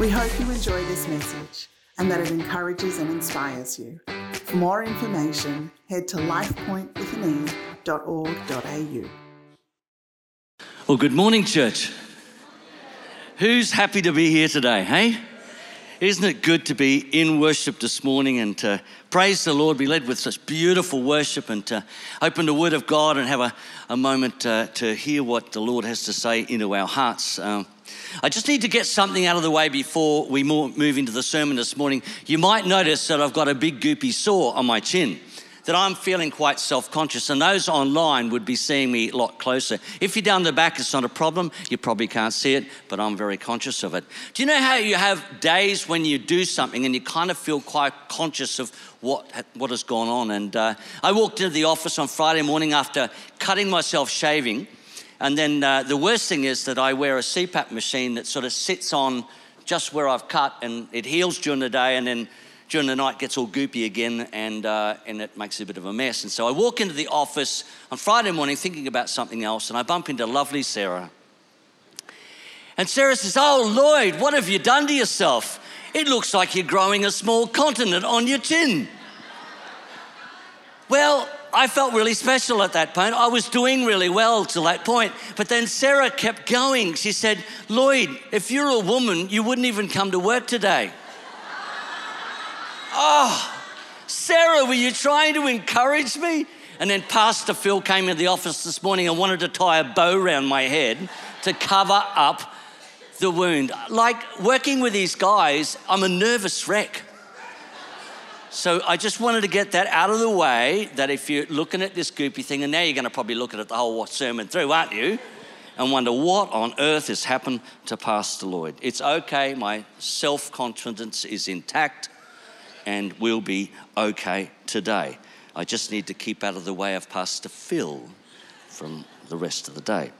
We hope you enjoy this message and that it encourages and inspires you. For more information, head to lifepointwithan.org.au. Well, good morning, church. Who's happy to be here today, hey? Isn't it good to be in worship this morning and to praise the Lord, be led with such beautiful worship and to open the Word of God and have a, a moment uh, to hear what the Lord has to say into our hearts? Um, I just need to get something out of the way before we move into the sermon this morning. You might notice that I've got a big goopy sore on my chin, that I'm feeling quite self conscious, and those online would be seeing me a lot closer. If you're down the back, it's not a problem. You probably can't see it, but I'm very conscious of it. Do you know how you have days when you do something and you kind of feel quite conscious of what, what has gone on? And uh, I walked into the office on Friday morning after cutting myself shaving and then uh, the worst thing is that I wear a CPAP machine that sort of sits on just where I've cut and it heals during the day and then during the night gets all goopy again and, uh, and it makes a bit of a mess. And so I walk into the office on Friday morning thinking about something else and I bump into lovely Sarah. And Sarah says, Oh, Lloyd, what have you done to yourself? It looks like you're growing a small continent on your chin. well, I felt really special at that point. I was doing really well till that point. But then Sarah kept going. She said, Lloyd, if you're a woman, you wouldn't even come to work today. oh, Sarah, were you trying to encourage me? And then Pastor Phil came into the office this morning and wanted to tie a bow around my head to cover up the wound. Like working with these guys, I'm a nervous wreck. So I just wanted to get that out of the way that if you're looking at this goopy thing, and now you're going to probably look at it the whole sermon through, aren't you? And wonder what on earth has happened to Pastor Lloyd. It's okay, my self confidence is intact and will be okay today. I just need to keep out of the way of Pastor Phil from the rest of the day.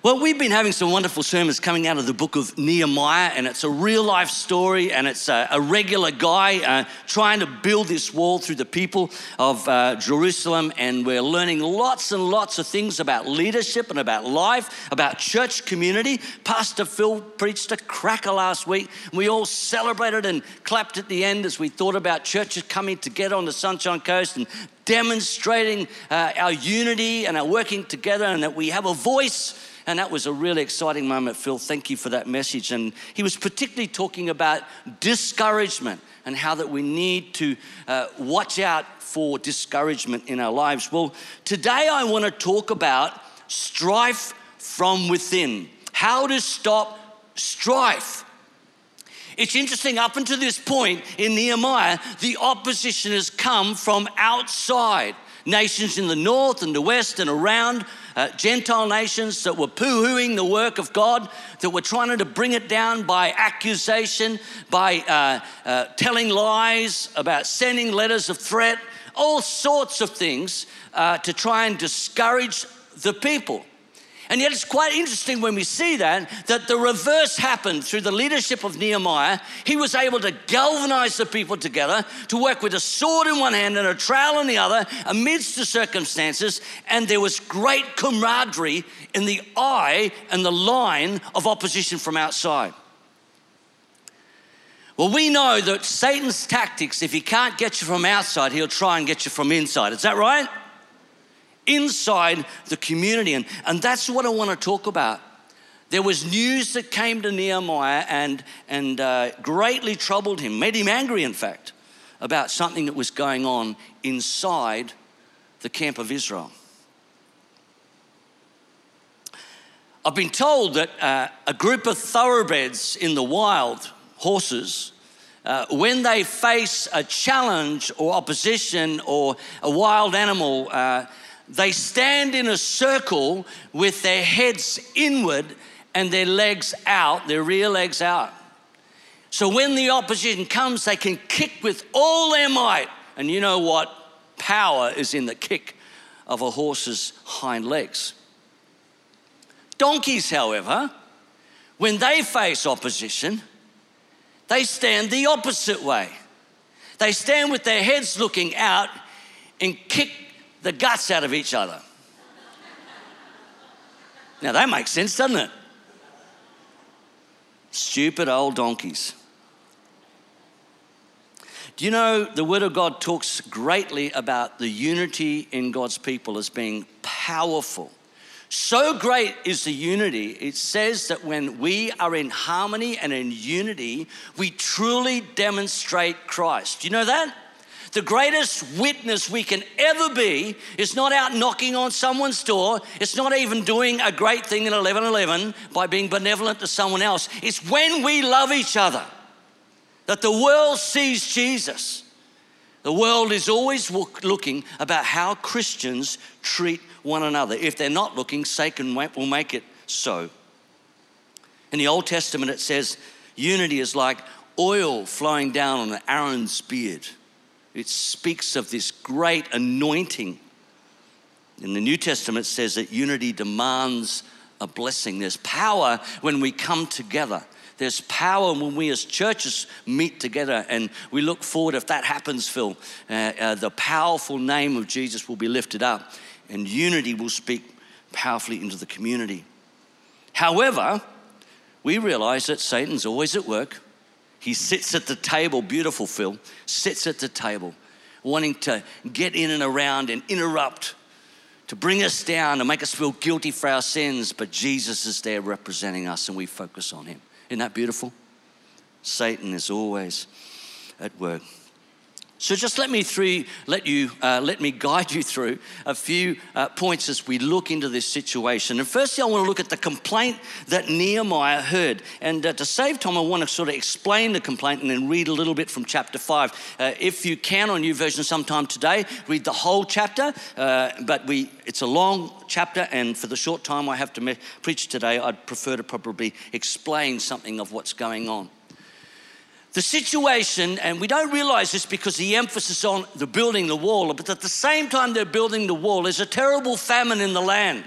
Well, we've been having some wonderful sermons coming out of the book of Nehemiah, and it's a real life story, and it's a, a regular guy uh, trying to build this wall through the people of uh, Jerusalem. And we're learning lots and lots of things about leadership and about life, about church community. Pastor Phil preached a cracker last week. And we all celebrated and clapped at the end as we thought about churches coming together on the Sunshine Coast and demonstrating uh, our unity and our working together, and that we have a voice and that was a really exciting moment, Phil. Thank you for that message. And he was particularly talking about discouragement and how that we need to uh, watch out for discouragement in our lives. Well, today I want to talk about strife from within. How to stop strife. It's interesting, up until this point in Nehemiah, the opposition has come from outside. Nations in the north and the west and around uh, Gentile nations that were poo hooing the work of God, that were trying to bring it down by accusation, by uh, uh, telling lies, about sending letters of threat, all sorts of things uh, to try and discourage the people. And yet it's quite interesting when we see that, that the reverse happened through the leadership of Nehemiah. He was able to galvanize the people together, to work with a sword in one hand and a trowel in the other amidst the circumstances. And there was great camaraderie in the eye and the line of opposition from outside. Well, we know that Satan's tactics, if he can't get you from outside, he'll try and get you from inside. Is that right? Inside the community. And, and that's what I want to talk about. There was news that came to Nehemiah and, and uh, greatly troubled him, made him angry, in fact, about something that was going on inside the camp of Israel. I've been told that uh, a group of thoroughbreds in the wild, horses, uh, when they face a challenge or opposition or a wild animal, uh, they stand in a circle with their heads inward and their legs out, their rear legs out. So when the opposition comes, they can kick with all their might. And you know what? Power is in the kick of a horse's hind legs. Donkeys, however, when they face opposition, they stand the opposite way. They stand with their heads looking out and kick the guts out of each other. Now that makes sense, doesn't it? Stupid old donkeys. Do you know the Word of God talks greatly about the unity in God's people as being powerful? So great is the unity, it says that when we are in harmony and in unity, we truly demonstrate Christ. Do you know that? The greatest witness we can ever be is not out knocking on someone's door. It's not even doing a great thing in 1111 by being benevolent to someone else. It's when we love each other that the world sees Jesus. The world is always looking about how Christians treat one another. If they're not looking, Satan will make it so. In the Old Testament, it says unity is like oil flowing down on Aaron's beard. It speaks of this great anointing. In the New Testament, says that unity demands a blessing. There's power when we come together. There's power when we as churches meet together, and we look forward, if that happens, Phil, uh, uh, the powerful name of Jesus will be lifted up, and unity will speak powerfully into the community. However, we realize that Satan's always at work. He sits at the table, beautiful Phil, sits at the table, wanting to get in and around and interrupt, to bring us down, and make us feel guilty for our sins. But Jesus is there representing us, and we focus on him. Isn't that beautiful? Satan is always at work. So just let me through, let you, uh, let me guide you through a few uh, points as we look into this situation. And firstly, I want to look at the complaint that Nehemiah heard. And uh, to save time, I want to sort of explain the complaint and then read a little bit from chapter five. Uh, if you can, on your version sometime today, read the whole chapter. Uh, but we, it's a long chapter, and for the short time I have to me- preach today, I'd prefer to probably explain something of what's going on. The situation, and we don't realize this because the emphasis on the building the wall, but at the same time they're building the wall, there's a terrible famine in the land.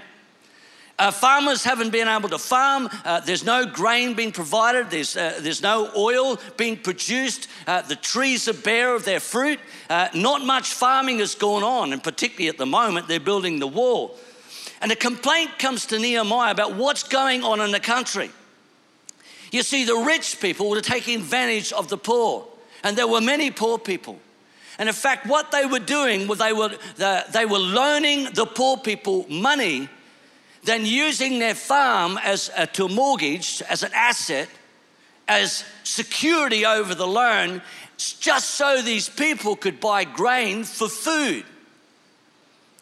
Uh, farmers haven't been able to farm. Uh, there's no grain being provided. There's, uh, there's no oil being produced. Uh, the trees are bare of their fruit. Uh, not much farming has gone on, and particularly at the moment, they're building the wall. And a complaint comes to Nehemiah about what's going on in the country. You see, the rich people were taking advantage of the poor, and there were many poor people. And in fact, what they were doing was they were, they were loaning the poor people money, then using their farm as a, to mortgage as an asset, as security over the loan, just so these people could buy grain for food.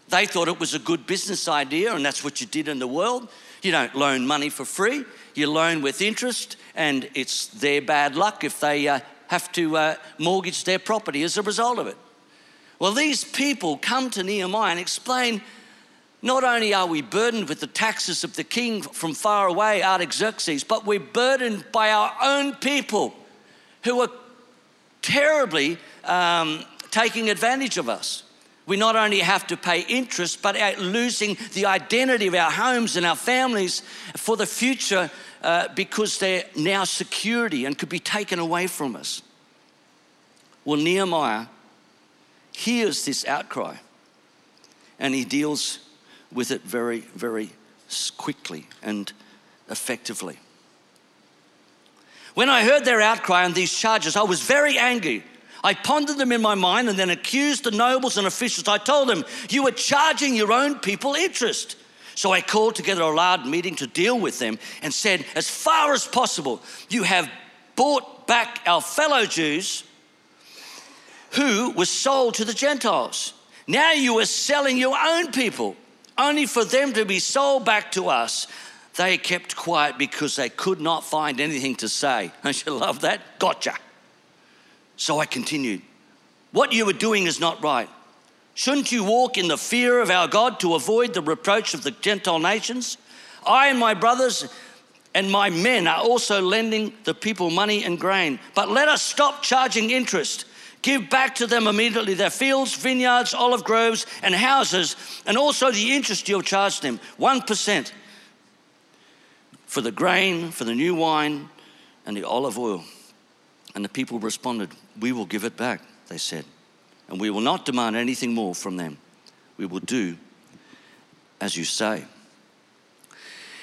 They thought it was a good business idea, and that's what you did in the world. You don't loan money for free, you loan with interest, and it's their bad luck if they uh, have to uh, mortgage their property as a result of it. Well, these people come to Nehemiah and explain not only are we burdened with the taxes of the king from far away, Artaxerxes, but we're burdened by our own people who are terribly um, taking advantage of us. We not only have to pay interest, but losing the identity of our homes and our families for the future uh, because they're now security and could be taken away from us. Well, Nehemiah hears this outcry and he deals with it very, very quickly and effectively. When I heard their outcry and these charges, I was very angry. I pondered them in my mind and then accused the nobles and officials. I told them, You are charging your own people interest. So I called together a large meeting to deal with them and said, As far as possible, you have bought back our fellow Jews who were sold to the Gentiles. Now you are selling your own people, only for them to be sold back to us. They kept quiet because they could not find anything to say. Don't you love that? Gotcha. So I continued. What you are doing is not right. Shouldn't you walk in the fear of our God to avoid the reproach of the Gentile nations? I and my brothers and my men are also lending the people money and grain. But let us stop charging interest. Give back to them immediately their fields, vineyards, olive groves, and houses, and also the interest you have charged them 1% for the grain, for the new wine, and the olive oil. And the people responded, We will give it back, they said and we will not demand anything more from them. We will do as you say.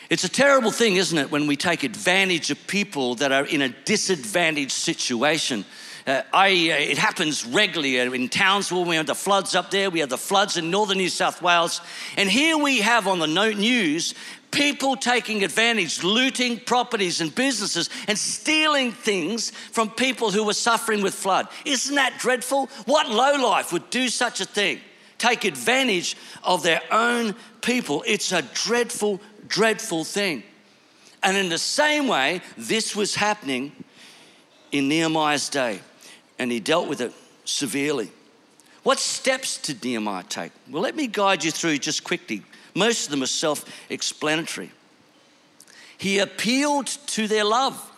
It's a terrible thing, isn't it, when we take advantage of people that are in a disadvantaged situation. Uh, I, uh, it happens regularly uh, in Townsville. We have the floods up there. We have the floods in northern New South Wales. And here we have on the news people taking advantage, looting properties and businesses and stealing things from people who were suffering with flood. Isn't that dreadful? What lowlife would do such a thing? Take advantage of their own people. It's a dreadful, dreadful thing. And in the same way, this was happening in Nehemiah's day, and he dealt with it severely. What steps did Nehemiah take? Well, let me guide you through just quickly. Most of them are self explanatory. He appealed to their love.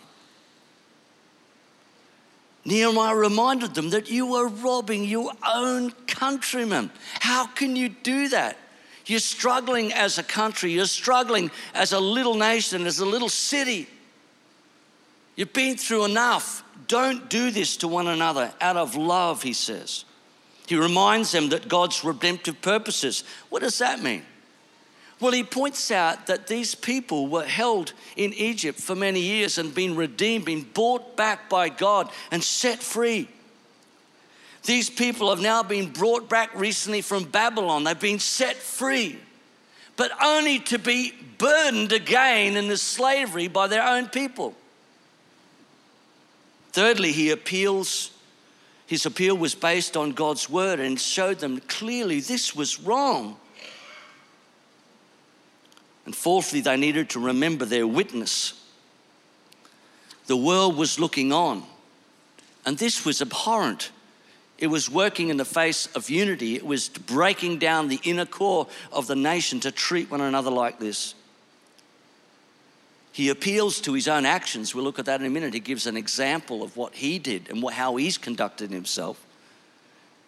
Nehemiah reminded them that you were robbing your own countrymen. How can you do that? You're struggling as a country, you're struggling as a little nation, as a little city. You've been through enough. Don't do this to one another out of love, he says. He reminds them that God's redemptive purposes. What does that mean? Well, he points out that these people were held in Egypt for many years and been redeemed, been bought back by God and set free. These people have now been brought back recently from Babylon. They've been set free, but only to be burdened again in the slavery by their own people. Thirdly, he appeals, his appeal was based on God's word and showed them clearly this was wrong. And fourthly, they needed to remember their witness. The world was looking on, and this was abhorrent. It was working in the face of unity. It was breaking down the inner core of the nation to treat one another like this. He appeals to his own actions. We'll look at that in a minute. He gives an example of what he did and how he's conducted himself.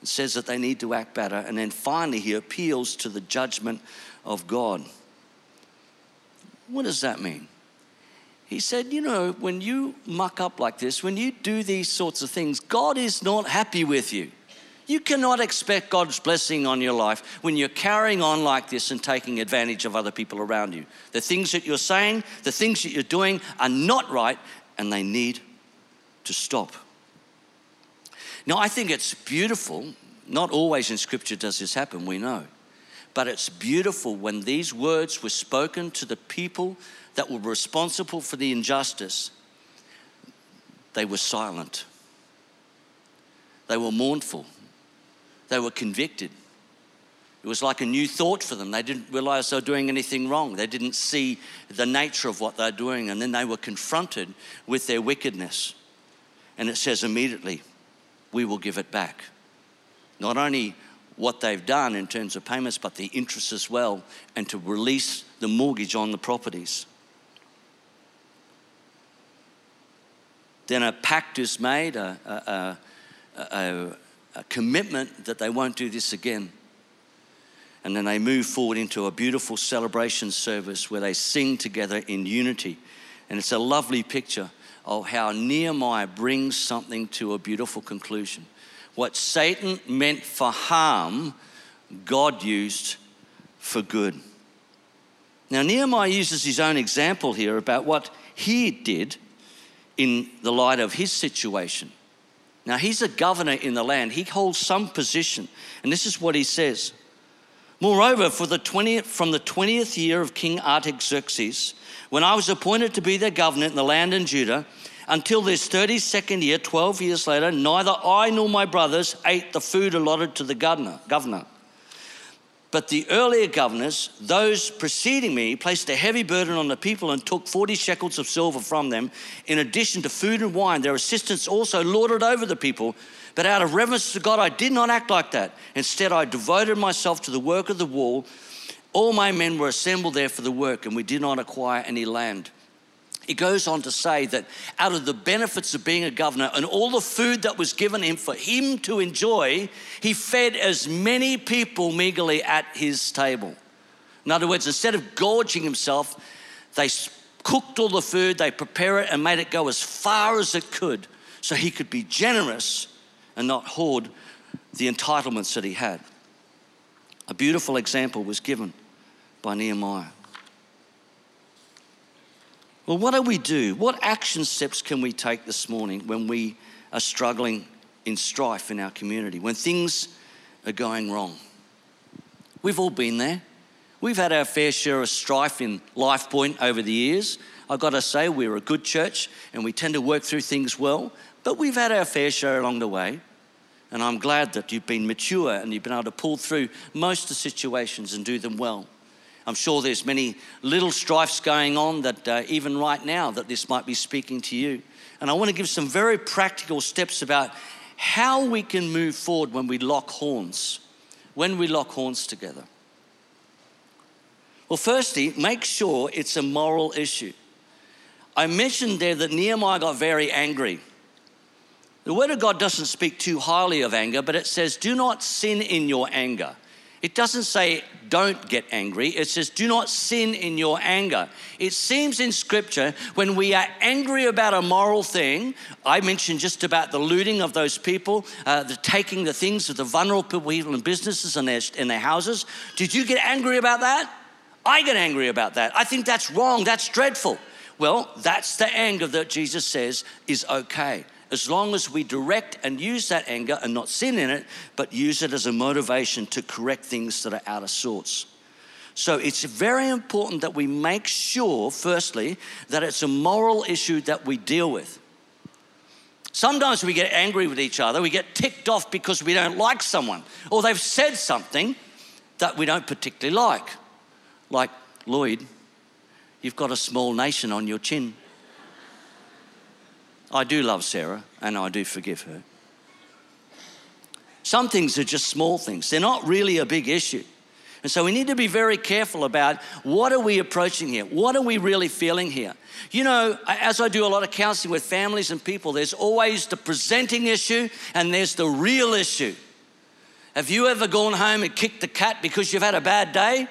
It says that they need to act better. And then finally, he appeals to the judgment of God. What does that mean? He said, You know, when you muck up like this, when you do these sorts of things, God is not happy with you. You cannot expect God's blessing on your life when you're carrying on like this and taking advantage of other people around you. The things that you're saying, the things that you're doing are not right and they need to stop. Now, I think it's beautiful. Not always in Scripture does this happen, we know. But it's beautiful when these words were spoken to the people that were responsible for the injustice, they were silent. They were mournful. They were convicted. It was like a new thought for them. They didn't realize they were doing anything wrong. They didn't see the nature of what they're doing. And then they were confronted with their wickedness. And it says immediately, we will give it back. Not only what they've done in terms of payments, but the interest as well, and to release the mortgage on the properties. Then a pact is made, a, a, a, a commitment that they won't do this again. And then they move forward into a beautiful celebration service where they sing together in unity. And it's a lovely picture of how Nehemiah brings something to a beautiful conclusion. What Satan meant for harm, God used for good. Now, Nehemiah uses his own example here about what he did in the light of his situation. Now, he's a governor in the land, he holds some position, and this is what he says. Moreover, for the 20th, from the 20th year of King Artaxerxes, when I was appointed to be their governor in the land in Judah, until this 32nd year, 12 years later, neither I nor my brothers ate the food allotted to the governor. governor. But the earlier governors, those preceding me, placed a heavy burden on the people and took 40 shekels of silver from them. In addition to food and wine, their assistants also lorded over the people. But out of reverence to God, I did not act like that. Instead, I devoted myself to the work of the wall. All my men were assembled there for the work, and we did not acquire any land. He goes on to say that out of the benefits of being a governor and all the food that was given him for him to enjoy, he fed as many people meagerly at his table. In other words, instead of gorging himself, they cooked all the food, they prepared it and made it go as far as it could so he could be generous and not hoard the entitlements that he had. A beautiful example was given by Nehemiah. Well, what do we do? What action steps can we take this morning when we are struggling in strife in our community, when things are going wrong? We've all been there. We've had our fair share of strife in Life Point over the years. I've got to say, we're a good church and we tend to work through things well, but we've had our fair share along the way. And I'm glad that you've been mature and you've been able to pull through most of the situations and do them well. I'm sure there's many little strifes going on that uh, even right now that this might be speaking to you. And I want to give some very practical steps about how we can move forward when we lock horns, when we lock horns together. Well, firstly, make sure it's a moral issue. I mentioned there that Nehemiah got very angry. The Word of God doesn't speak too highly of anger, but it says, do not sin in your anger. It doesn't say don't get angry. It says do not sin in your anger. It seems in scripture when we are angry about a moral thing, I mentioned just about the looting of those people, uh, the taking the things of the vulnerable people and businesses and their, in their houses. Did you get angry about that? I get angry about that. I think that's wrong. That's dreadful. Well, that's the anger that Jesus says is okay as long as we direct and use that anger and not sin in it, but use it as a motivation to correct things that are out of sorts. So it's very important that we make sure, firstly, that it's a moral issue that we deal with. Sometimes we get angry with each other, we get ticked off because we don't like someone, or they've said something that we don't particularly like. Like, Lloyd, you've got a small nation on your chin. I do love Sarah and I do forgive her. Some things are just small things, they're not really a big issue. And so we need to be very careful about what are we approaching here? What are we really feeling here? You know, as I do a lot of counseling with families and people, there's always the presenting issue and there's the real issue. Have you ever gone home and kicked the cat because you've had a bad day?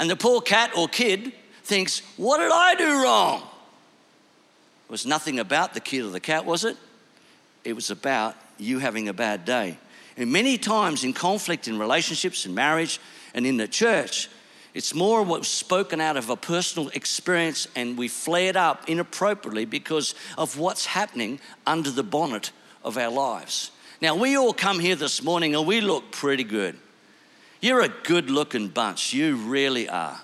And the poor cat or kid thinks, What did I do wrong? Was nothing about the kid or the cat, was it? It was about you having a bad day. And many times in conflict in relationships and marriage and in the church, it's more what's spoken out of a personal experience and we flared up inappropriately because of what's happening under the bonnet of our lives. Now, we all come here this morning and we look pretty good. You're a good looking bunch, you really are.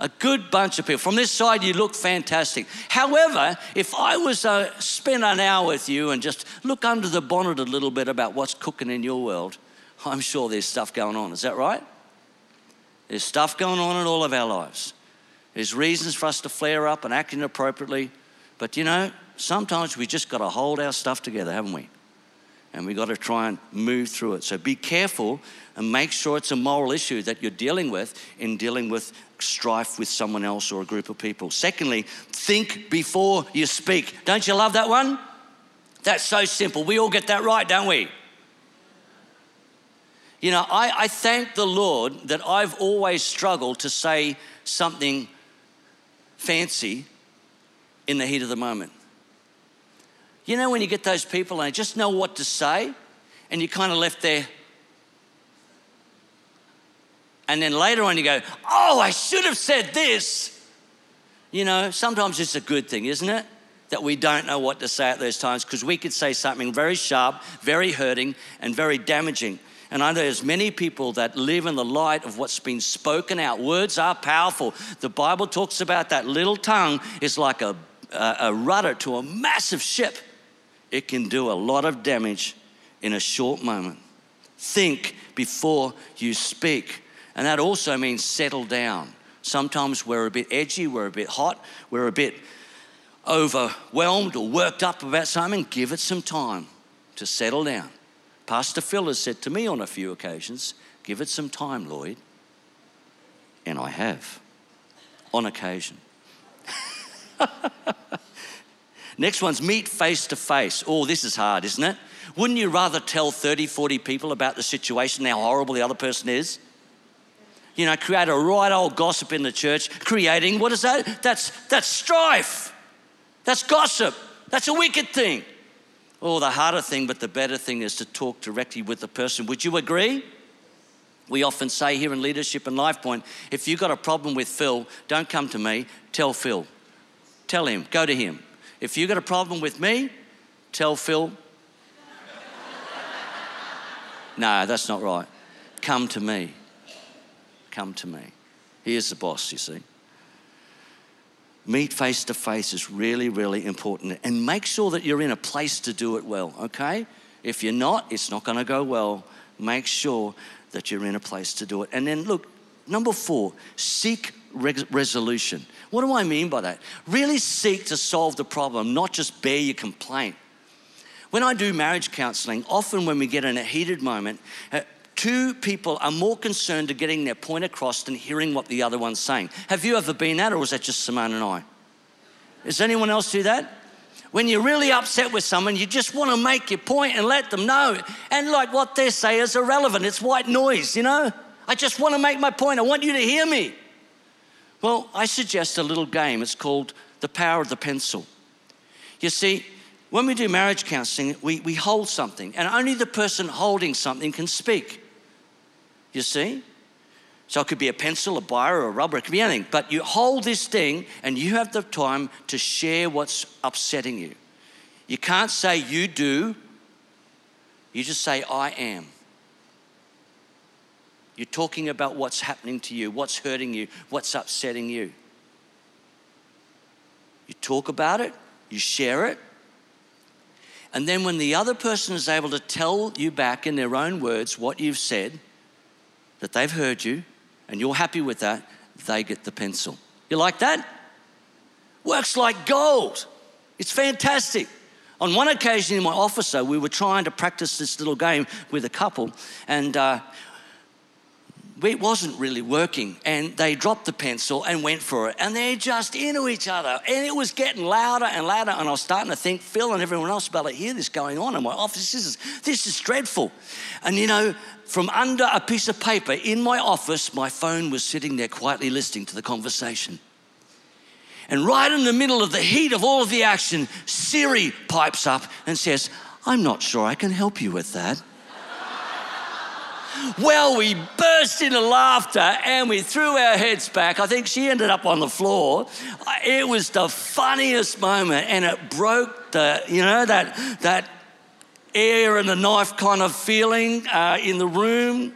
A good bunch of people. From this side, you look fantastic. However, if I was to uh, spend an hour with you and just look under the bonnet a little bit about what's cooking in your world, I'm sure there's stuff going on. Is that right? There's stuff going on in all of our lives. There's reasons for us to flare up and act inappropriately. But you know, sometimes we just got to hold our stuff together, haven't we? And we've got to try and move through it. So be careful and make sure it's a moral issue that you're dealing with in dealing with strife with someone else or a group of people. Secondly, think before you speak. Don't you love that one? That's so simple. We all get that right, don't we? You know, I, I thank the Lord that I've always struggled to say something fancy in the heat of the moment. You know, when you get those people and they just know what to say, and you kind of left there, and then later on you go, oh, I should have said this. You know, sometimes it's a good thing, isn't it? That we don't know what to say at those times because we could say something very sharp, very hurting, and very damaging. And I know there's many people that live in the light of what's been spoken out. Words are powerful. The Bible talks about that little tongue is like a, a, a rudder to a massive ship. It can do a lot of damage in a short moment. Think before you speak. And that also means settle down. Sometimes we're a bit edgy, we're a bit hot, we're a bit overwhelmed or worked up about something. Give it some time to settle down. Pastor Phil has said to me on a few occasions, Give it some time, Lloyd. And I have, on occasion. Next one's meet face to face. Oh, this is hard, isn't it? Wouldn't you rather tell 30, 40 people about the situation, how horrible the other person is? you know, create a right old gossip in the church, creating what is that? That's that's strife. That's gossip. That's a wicked thing. Oh, the harder thing, but the better thing is to talk directly with the person. Would you agree? We often say here in Leadership and Life Point if you've got a problem with Phil, don't come to me, tell Phil. Tell him, go to him. If you got a problem with me, tell Phil. no, that's not right. Come to me. Come to me. He is the boss, you see. Meet face to face is really, really important. And make sure that you're in a place to do it well, okay? If you're not, it's not going to go well. Make sure that you're in a place to do it. And then, look, number four, seek resolution. What do I mean by that? Really seek to solve the problem, not just bear your complaint. When I do marriage counseling, often when we get in a heated moment, uh, two people are more concerned to getting their point across than hearing what the other one's saying. Have you ever been that, or was that just Simone and I? Does anyone else do that? When you're really upset with someone, you just want to make your point and let them know. And like what they say is irrelevant, it's white noise, you know? I just want to make my point. I want you to hear me. Well, I suggest a little game. It's called The Power of the Pencil. You see, when we do marriage counseling, we, we hold something, and only the person holding something can speak. You see? So it could be a pencil, a biro, or a rubber, it could be anything. But you hold this thing and you have the time to share what's upsetting you. You can't say you do, you just say I am. You're talking about what's happening to you, what's hurting you, what's upsetting you. You talk about it, you share it, and then when the other person is able to tell you back in their own words what you've said, that they've heard you, and you're happy with that, they get the pencil. You like that? Works like gold. It's fantastic. On one occasion in my office, though, we were trying to practice this little game with a couple, and uh, it wasn't really working. And they dropped the pencil and went for it. And they're just into each other. And it was getting louder and louder. And I was starting to think, Phil and everyone else about to hear this going on in my office. This is, this is dreadful. And you know, from under a piece of paper in my office, my phone was sitting there quietly listening to the conversation. And right in the middle of the heat of all of the action, Siri pipes up and says, I'm not sure I can help you with that. Well, we burst into laughter and we threw our heads back. I think she ended up on the floor. It was the funniest moment and it broke the, you know, that, that air and the knife kind of feeling uh, in the room.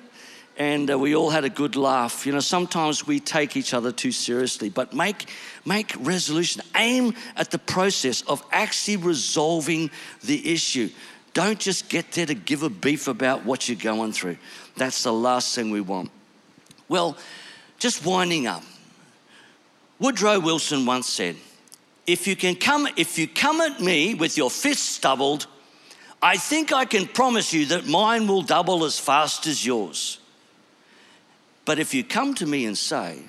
And uh, we all had a good laugh. You know, sometimes we take each other too seriously, but make, make resolution. Aim at the process of actually resolving the issue. Don't just get there to give a beef about what you're going through. That's the last thing we want. Well, just winding up. Woodrow Wilson once said, if you can come, if you come at me with your fists doubled, I think I can promise you that mine will double as fast as yours. But if you come to me and say,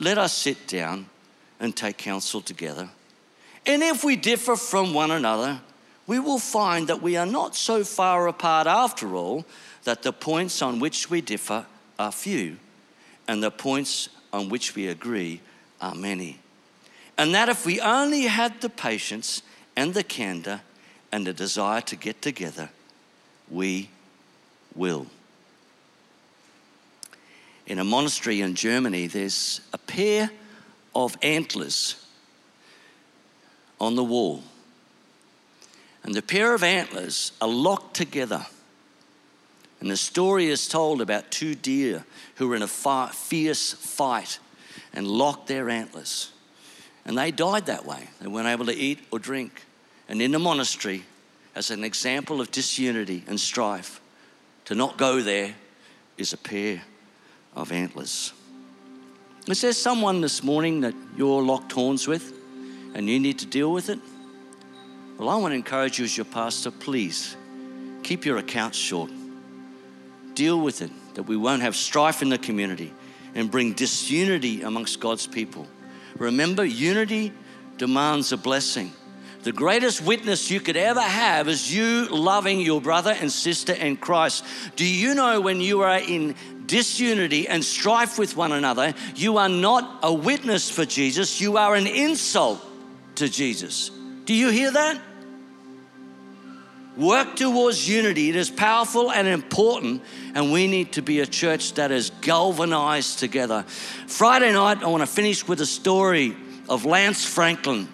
let us sit down and take counsel together, and if we differ from one another, we will find that we are not so far apart after all that the points on which we differ are few, and the points on which we agree are many. And that if we only had the patience and the candor and the desire to get together, we will. In a monastery in Germany, there's a pair of antlers on the wall. And the pair of antlers are locked together and the story is told about two deer who were in a fierce fight and locked their antlers. And they died that way. They weren't able to eat or drink. And in the monastery, as an example of disunity and strife, to not go there is a pair of antlers. Is there someone this morning that you're locked horns with and you need to deal with it? Well, I want to encourage you as your pastor, please keep your accounts short deal with it, that we won't have strife in the community and bring disunity amongst God's people. Remember, unity demands a blessing. The greatest witness you could ever have is you loving your brother and sister in Christ. Do you know when you are in disunity and strife with one another, you are not a witness for Jesus, you are an insult to Jesus? Do you hear that? Work towards unity. It is powerful and important, and we need to be a church that is galvanized together. Friday night, I want to finish with a story of Lance Franklin.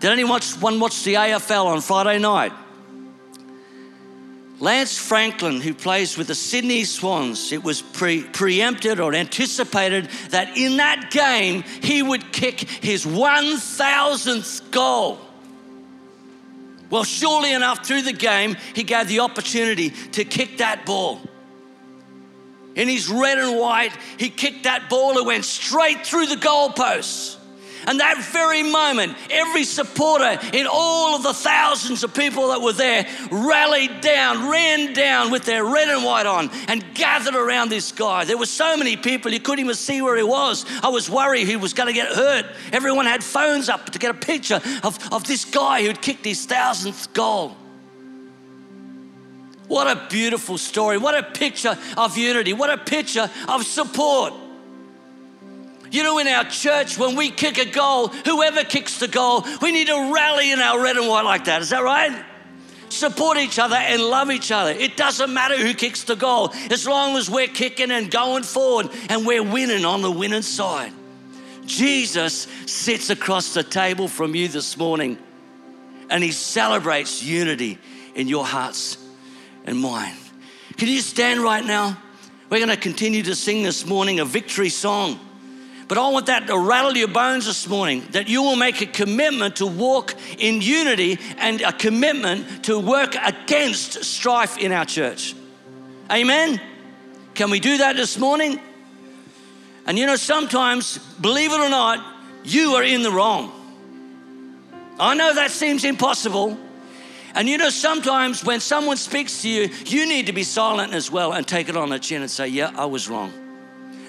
Did anyone watch the AFL on Friday night? Lance Franklin, who plays with the Sydney Swans, it was pre- preempted or anticipated that in that game he would kick his 1000th goal. Well, surely enough, through the game, he gave the opportunity to kick that ball. In his red and white, he kicked that ball and went straight through the goalposts. And that very moment, every supporter in all of the thousands of people that were there rallied down, ran down with their red and white on, and gathered around this guy. There were so many people, you couldn't even see where he was. I was worried he was going to get hurt. Everyone had phones up to get a picture of, of this guy who'd kicked his thousandth goal. What a beautiful story. What a picture of unity. What a picture of support. You know, in our church, when we kick a goal, whoever kicks the goal, we need to rally in our red and white like that. Is that right? Support each other and love each other. It doesn't matter who kicks the goal, as long as we're kicking and going forward and we're winning on the winning side. Jesus sits across the table from you this morning and he celebrates unity in your hearts and mine. Can you stand right now? We're going to continue to sing this morning a victory song. But I want that to rattle your bones this morning that you will make a commitment to walk in unity and a commitment to work against strife in our church. Amen? Can we do that this morning? And you know, sometimes, believe it or not, you are in the wrong. I know that seems impossible. And you know, sometimes when someone speaks to you, you need to be silent as well and take it on the chin and say, Yeah, I was wrong.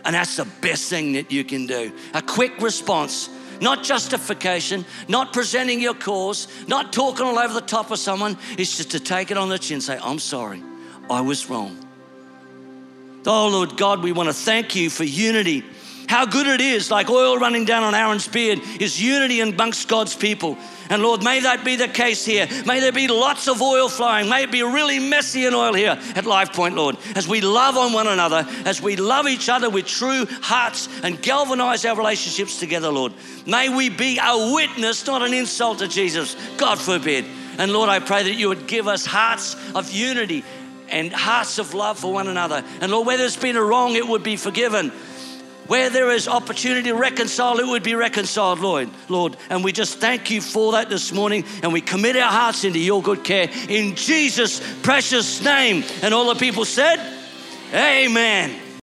And that's the best thing that you can do. A quick response, not justification, not presenting your cause, not talking all over the top of someone. It's just to take it on the chin and say, I'm sorry, I was wrong. Oh, Lord God, we want to thank you for unity. How good it is, like oil running down on Aaron's beard, is unity amongst God's people. And Lord, may that be the case here. May there be lots of oil flowing. May it be really messy in oil here at Life Point, Lord, as we love on one another, as we love each other with true hearts and galvanize our relationships together, Lord. May we be a witness, not an insult to Jesus. God forbid. And Lord, I pray that you would give us hearts of unity and hearts of love for one another. And Lord, where there's been a wrong, it would be forgiven. Where there is opportunity to reconcile, it would be reconciled, Lord. Lord. And we just thank you for that this morning. And we commit our hearts into your good care in Jesus' precious name. And all the people said, Amen.